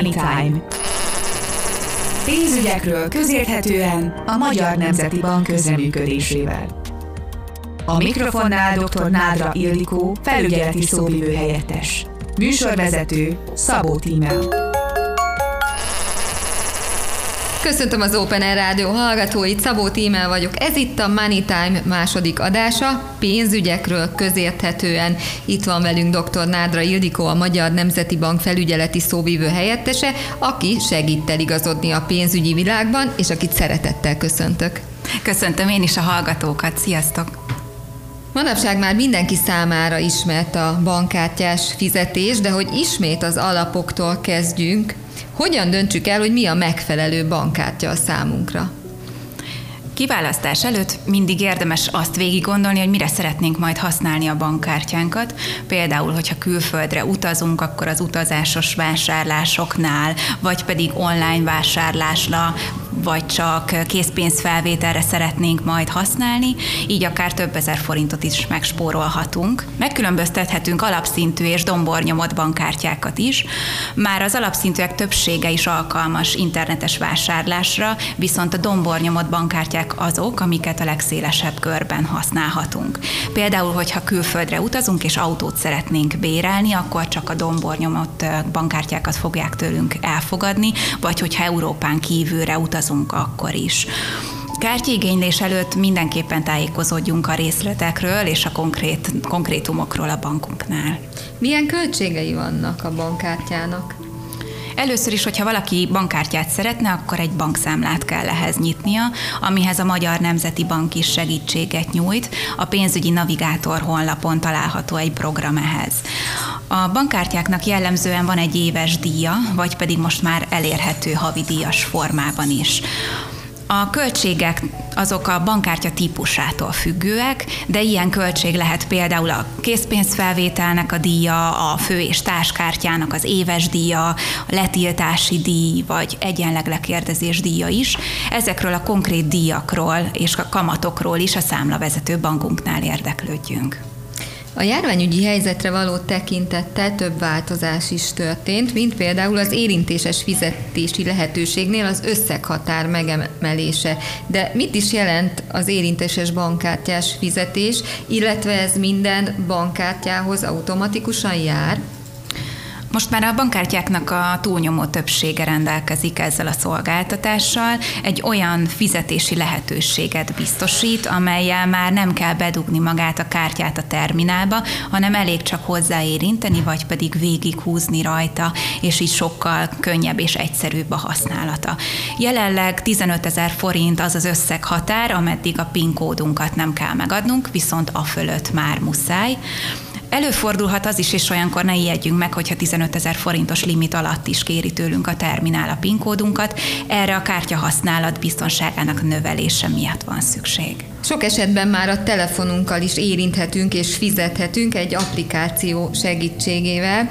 Money Time. Pénzügyekről közérthetően a Magyar Nemzeti Bank közreműködésével. A mikrofonnál dr. Nádra Ildikó, felügyeleti szóvivő helyettes. Műsorvezető Szabó Tímea. Köszöntöm az Open Air Rádió hallgatóit, Szabó Tímel vagyok. Ez itt a Money Time második adása, pénzügyekről közérthetően. Itt van velünk dr. Nádra Ildikó, a Magyar Nemzeti Bank felügyeleti szóvívő helyettese, aki segít eligazodni a pénzügyi világban, és akit szeretettel köszöntök. Köszöntöm én is a hallgatókat, sziasztok! Manapság már mindenki számára ismert a bankkártyás fizetés, de hogy ismét az alapoktól kezdjünk, hogyan döntsük el, hogy mi a megfelelő bankkártya a számunkra? Kiválasztás előtt mindig érdemes azt végig gondolni, hogy mire szeretnénk majd használni a bankkártyánkat. Például, hogyha külföldre utazunk, akkor az utazásos vásárlásoknál, vagy pedig online vásárlásra, vagy csak készpénzfelvételre szeretnénk majd használni, így akár több ezer forintot is megspórolhatunk. Megkülönböztethetünk alapszintű és dombornyomott bankkártyákat is. Már az alapszintűek többsége is alkalmas internetes vásárlásra, viszont a dombornyomott bankkártyák azok, amiket a legszélesebb körben használhatunk. Például, hogyha külföldre utazunk és autót szeretnénk bérelni, akkor csak a dombornyomott bankkártyákat fogják tőlünk elfogadni, vagy hogyha Európán kívülre utazunk, utazunk akkor is. Kártyigénylés előtt mindenképpen tájékozódjunk a részletekről és a konkrét, konkrétumokról a bankunknál. Milyen költségei vannak a bankkártyának? Először is, hogyha valaki bankkártyát szeretne, akkor egy bankszámlát kell ehhez nyitnia, amihez a Magyar Nemzeti Bank is segítséget nyújt. A pénzügyi navigátor honlapon található egy program ehhez. A bankkártyáknak jellemzően van egy éves díja, vagy pedig most már elérhető havidíjas formában is. A költségek azok a bankkártya típusától függőek, de ilyen költség lehet például a készpénzfelvételnek a díja, a fő- és társkártyának az éves díja, a letiltási díj, vagy egyenleg lekérdezés díja is. Ezekről a konkrét díjakról és a kamatokról is a számlavezető bankunknál érdeklődjünk. A járványügyi helyzetre való tekintettel több változás is történt, mint például az érintéses fizetési lehetőségnél az összeghatár megemelése. De mit is jelent az érintéses bankkártyás fizetés, illetve ez minden bankkártyához automatikusan jár? Most már a bankkártyáknak a túlnyomó többsége rendelkezik ezzel a szolgáltatással, egy olyan fizetési lehetőséget biztosít, amelyel már nem kell bedugni magát a kártyát a terminálba, hanem elég csak hozzáérinteni, vagy pedig végighúzni rajta, és így sokkal könnyebb és egyszerűbb a használata. Jelenleg 15 ezer forint az az összeghatár, ameddig a PIN kódunkat nem kell megadnunk, viszont a fölött már muszáj. Előfordulhat az is, és olyankor ne ijedjünk meg, hogyha 15 ezer forintos limit alatt is kéri tőlünk a terminál a PIN kódunkat. Erre a kártya használat biztonságának növelése miatt van szükség. Sok esetben már a telefonunkkal is érinthetünk és fizethetünk egy applikáció segítségével.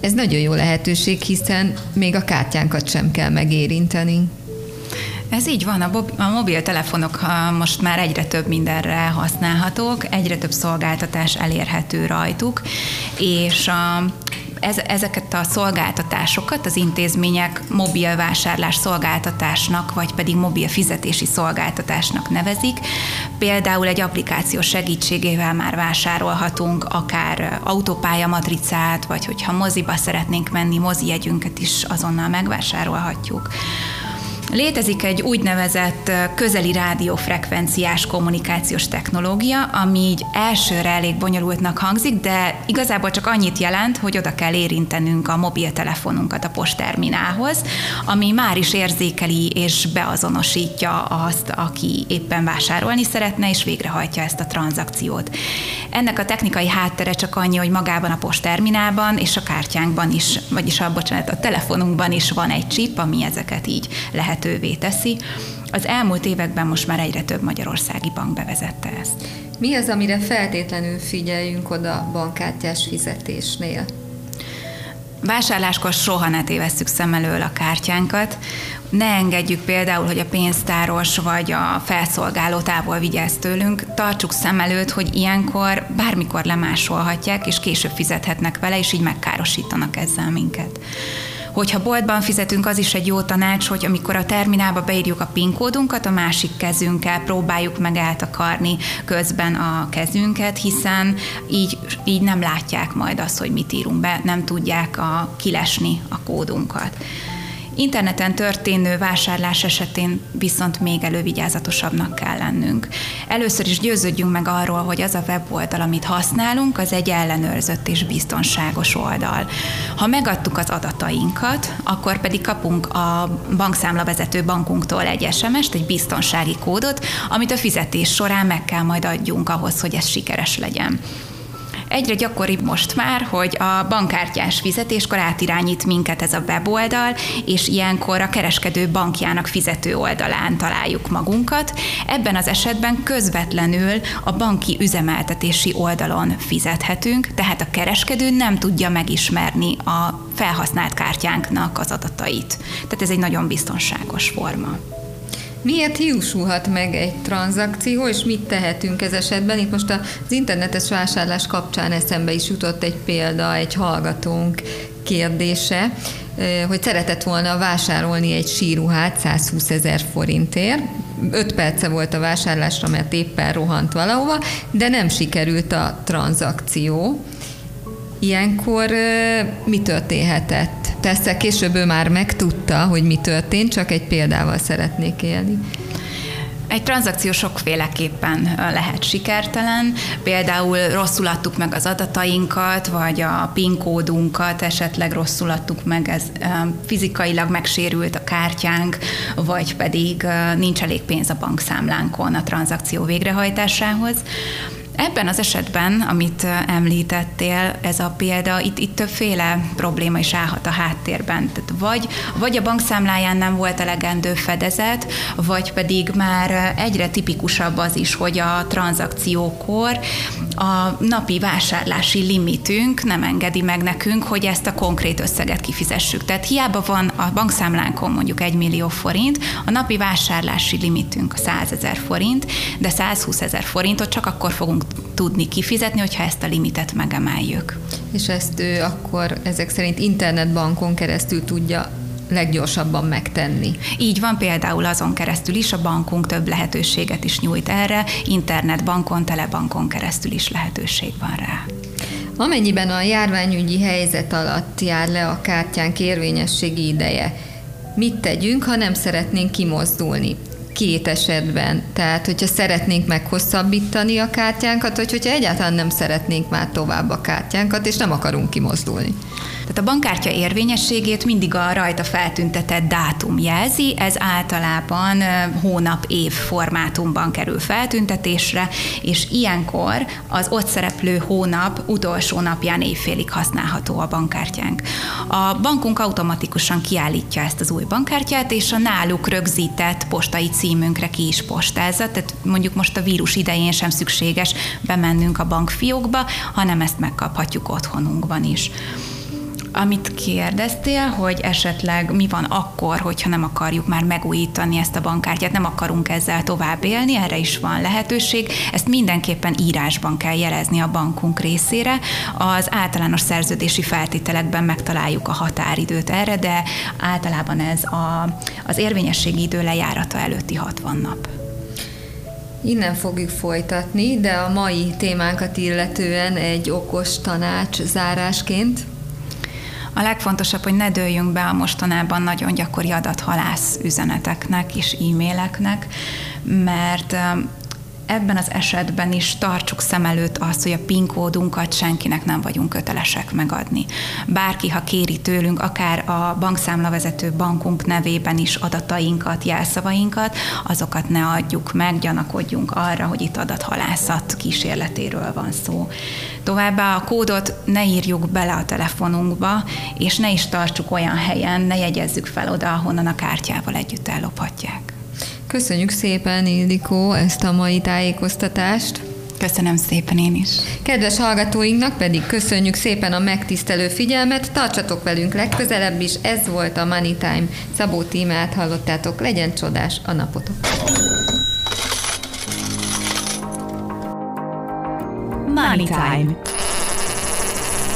Ez nagyon jó lehetőség, hiszen még a kártyánkat sem kell megérinteni. Ez így van, a, bob- a mobiltelefonok most már egyre több mindenre használhatók, egyre több szolgáltatás elérhető rajtuk, és a, ez, ezeket a szolgáltatásokat az intézmények mobil vásárlás szolgáltatásnak, vagy pedig mobil fizetési szolgáltatásnak nevezik. Például egy applikáció segítségével már vásárolhatunk akár autópálya matricát, vagy hogyha moziba szeretnénk menni, mozi jegyünket is azonnal megvásárolhatjuk. Létezik egy úgynevezett közeli rádiófrekvenciás kommunikációs technológia, ami így elsőre elég bonyolultnak hangzik, de igazából csak annyit jelent, hogy oda kell érintenünk a mobiltelefonunkat a postterminálhoz, ami már is érzékeli és beazonosítja azt, aki éppen vásárolni szeretne, és végrehajtja ezt a tranzakciót. Ennek a technikai háttere csak annyi, hogy magában a postterminálban és a kártyánkban is, vagyis a, bocsánat, a telefonunkban is van egy chip, ami ezeket így lehet elérhetővé teszi. Az elmúlt években most már egyre több magyarországi bank bevezette ezt. Mi az, amire feltétlenül figyeljünk oda bankkártyás fizetésnél? Vásárláskor soha ne tévesszük szem elől a kártyánkat. Ne engedjük például, hogy a pénztáros vagy a felszolgáló távol vigye ezt tőlünk. Tartsuk szem előtt, hogy ilyenkor bármikor lemásolhatják, és később fizethetnek vele, és így megkárosítanak ezzel minket Hogyha boltban fizetünk, az is egy jó tanács, hogy amikor a terminálba beírjuk a PIN kódunkat, a másik kezünkkel próbáljuk meg eltakarni közben a kezünket, hiszen így, így nem látják majd azt, hogy mit írunk be, nem tudják a, kilesni a kódunkat. Interneten történő vásárlás esetén viszont még elővigyázatosabbnak kell lennünk. Először is győződjünk meg arról, hogy az a weboldal, amit használunk, az egy ellenőrzött és biztonságos oldal. Ha megadtuk az adatainkat, akkor pedig kapunk a bankszámlavezető bankunktól egy SMS-t, egy biztonsági kódot, amit a fizetés során meg kell majd adjunk ahhoz, hogy ez sikeres legyen. Egyre gyakoribb most már, hogy a bankkártyás fizetéskor átirányít minket ez a weboldal, és ilyenkor a kereskedő bankjának fizető oldalán találjuk magunkat. Ebben az esetben közvetlenül a banki üzemeltetési oldalon fizethetünk, tehát a kereskedő nem tudja megismerni a felhasznált kártyánknak az adatait. Tehát ez egy nagyon biztonságos forma. Miért hiúsulhat meg egy tranzakció, és mit tehetünk ez esetben? Itt most az internetes vásárlás kapcsán eszembe is jutott egy példa, egy hallgatónk kérdése, hogy szeretett volna vásárolni egy síruhát 120 ezer forintért, 5 perce volt a vásárlásra, mert éppen rohant valahova, de nem sikerült a tranzakció. Ilyenkor mi történhetett? Persze később ő már megtudta, hogy mi történt, csak egy példával szeretnék élni. Egy tranzakció sokféleképpen lehet sikertelen, például rosszul adtuk meg az adatainkat, vagy a PIN kódunkat esetleg rosszul adtuk meg, ez fizikailag megsérült a kártyánk, vagy pedig nincs elég pénz a bankszámlánkon a tranzakció végrehajtásához. Ebben az esetben, amit említettél, ez a példa, itt, itt többféle probléma is állhat a háttérben. Tehát vagy, vagy a bankszámláján nem volt elegendő fedezet, vagy pedig már egyre tipikusabb az is, hogy a tranzakciókor a napi vásárlási limitünk nem engedi meg nekünk, hogy ezt a konkrét összeget kifizessük. Tehát hiába van a bankszámlánkon mondjuk 1 millió forint, a napi vásárlási limitünk 100 ezer forint, de 120 ezer forintot csak akkor fogunk tudni kifizetni, hogyha ezt a limitet megemeljük. És ezt ő akkor ezek szerint internetbankon keresztül tudja leggyorsabban megtenni. Így van, például azon keresztül is a bankunk több lehetőséget is nyújt erre, internetbankon, telebankon keresztül is lehetőség van rá. Amennyiben a járványügyi helyzet alatt jár le a kártyánk érvényességi ideje, mit tegyünk, ha nem szeretnénk kimozdulni? Két esetben. Tehát, hogyha szeretnénk meghosszabbítani a kártyánkat, vagy hogyha egyáltalán nem szeretnénk már tovább a kártyánkat, és nem akarunk kimozdulni. Tehát a bankkártya érvényességét mindig a rajta feltüntetett dátum jelzi, ez általában hónap-év formátumban kerül feltüntetésre, és ilyenkor az ott szereplő hónap utolsó napján évfélig használható a bankkártyánk. A bankunk automatikusan kiállítja ezt az új bankkártyát, és a náluk rögzített postai címünkre ki is postázza, tehát mondjuk most a vírus idején sem szükséges bemennünk a bankfiókba, hanem ezt megkaphatjuk otthonunkban is. Amit kérdeztél, hogy esetleg mi van akkor, hogyha nem akarjuk már megújítani ezt a bankkártyát, nem akarunk ezzel tovább élni, erre is van lehetőség. Ezt mindenképpen írásban kell jelezni a bankunk részére. Az általános szerződési feltételekben megtaláljuk a határidőt erre, de általában ez a, az érvényességi idő lejárata előtti 60 nap. Innen fogjuk folytatni, de a mai témánkat illetően egy okos tanács zárásként. A legfontosabb, hogy ne dőljünk be a mostanában nagyon gyakori adathalász üzeneteknek és e-maileknek, mert ebben az esetben is tartsuk szem előtt azt, hogy a PIN kódunkat senkinek nem vagyunk kötelesek megadni. Bárki, ha kéri tőlünk, akár a bankszámlavezető bankunk nevében is adatainkat, jelszavainkat, azokat ne adjuk meg, gyanakodjunk arra, hogy itt adathalászat kísérletéről van szó. Továbbá a kódot ne írjuk bele a telefonunkba, és ne is tartsuk olyan helyen, ne jegyezzük fel oda, ahonnan a kártyával együtt ellophatják. Köszönjük szépen, Ildikó, ezt a mai tájékoztatást. Köszönöm szépen én is. Kedves hallgatóinknak pedig köszönjük szépen a megtisztelő figyelmet, tartsatok velünk legközelebb is, ez volt a Money Time. Szabó tímát hallottátok, legyen csodás a napotok. Money Time.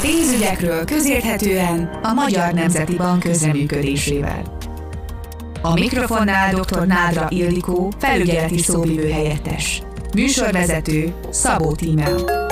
Pénzügyekről közérthetően a Magyar Nemzeti Bank közreműködésével. A mikrofonnál dr. Nádra Ildikó, felügyeleti szóvivő helyettes. Műsorvezető Szabó Tímea.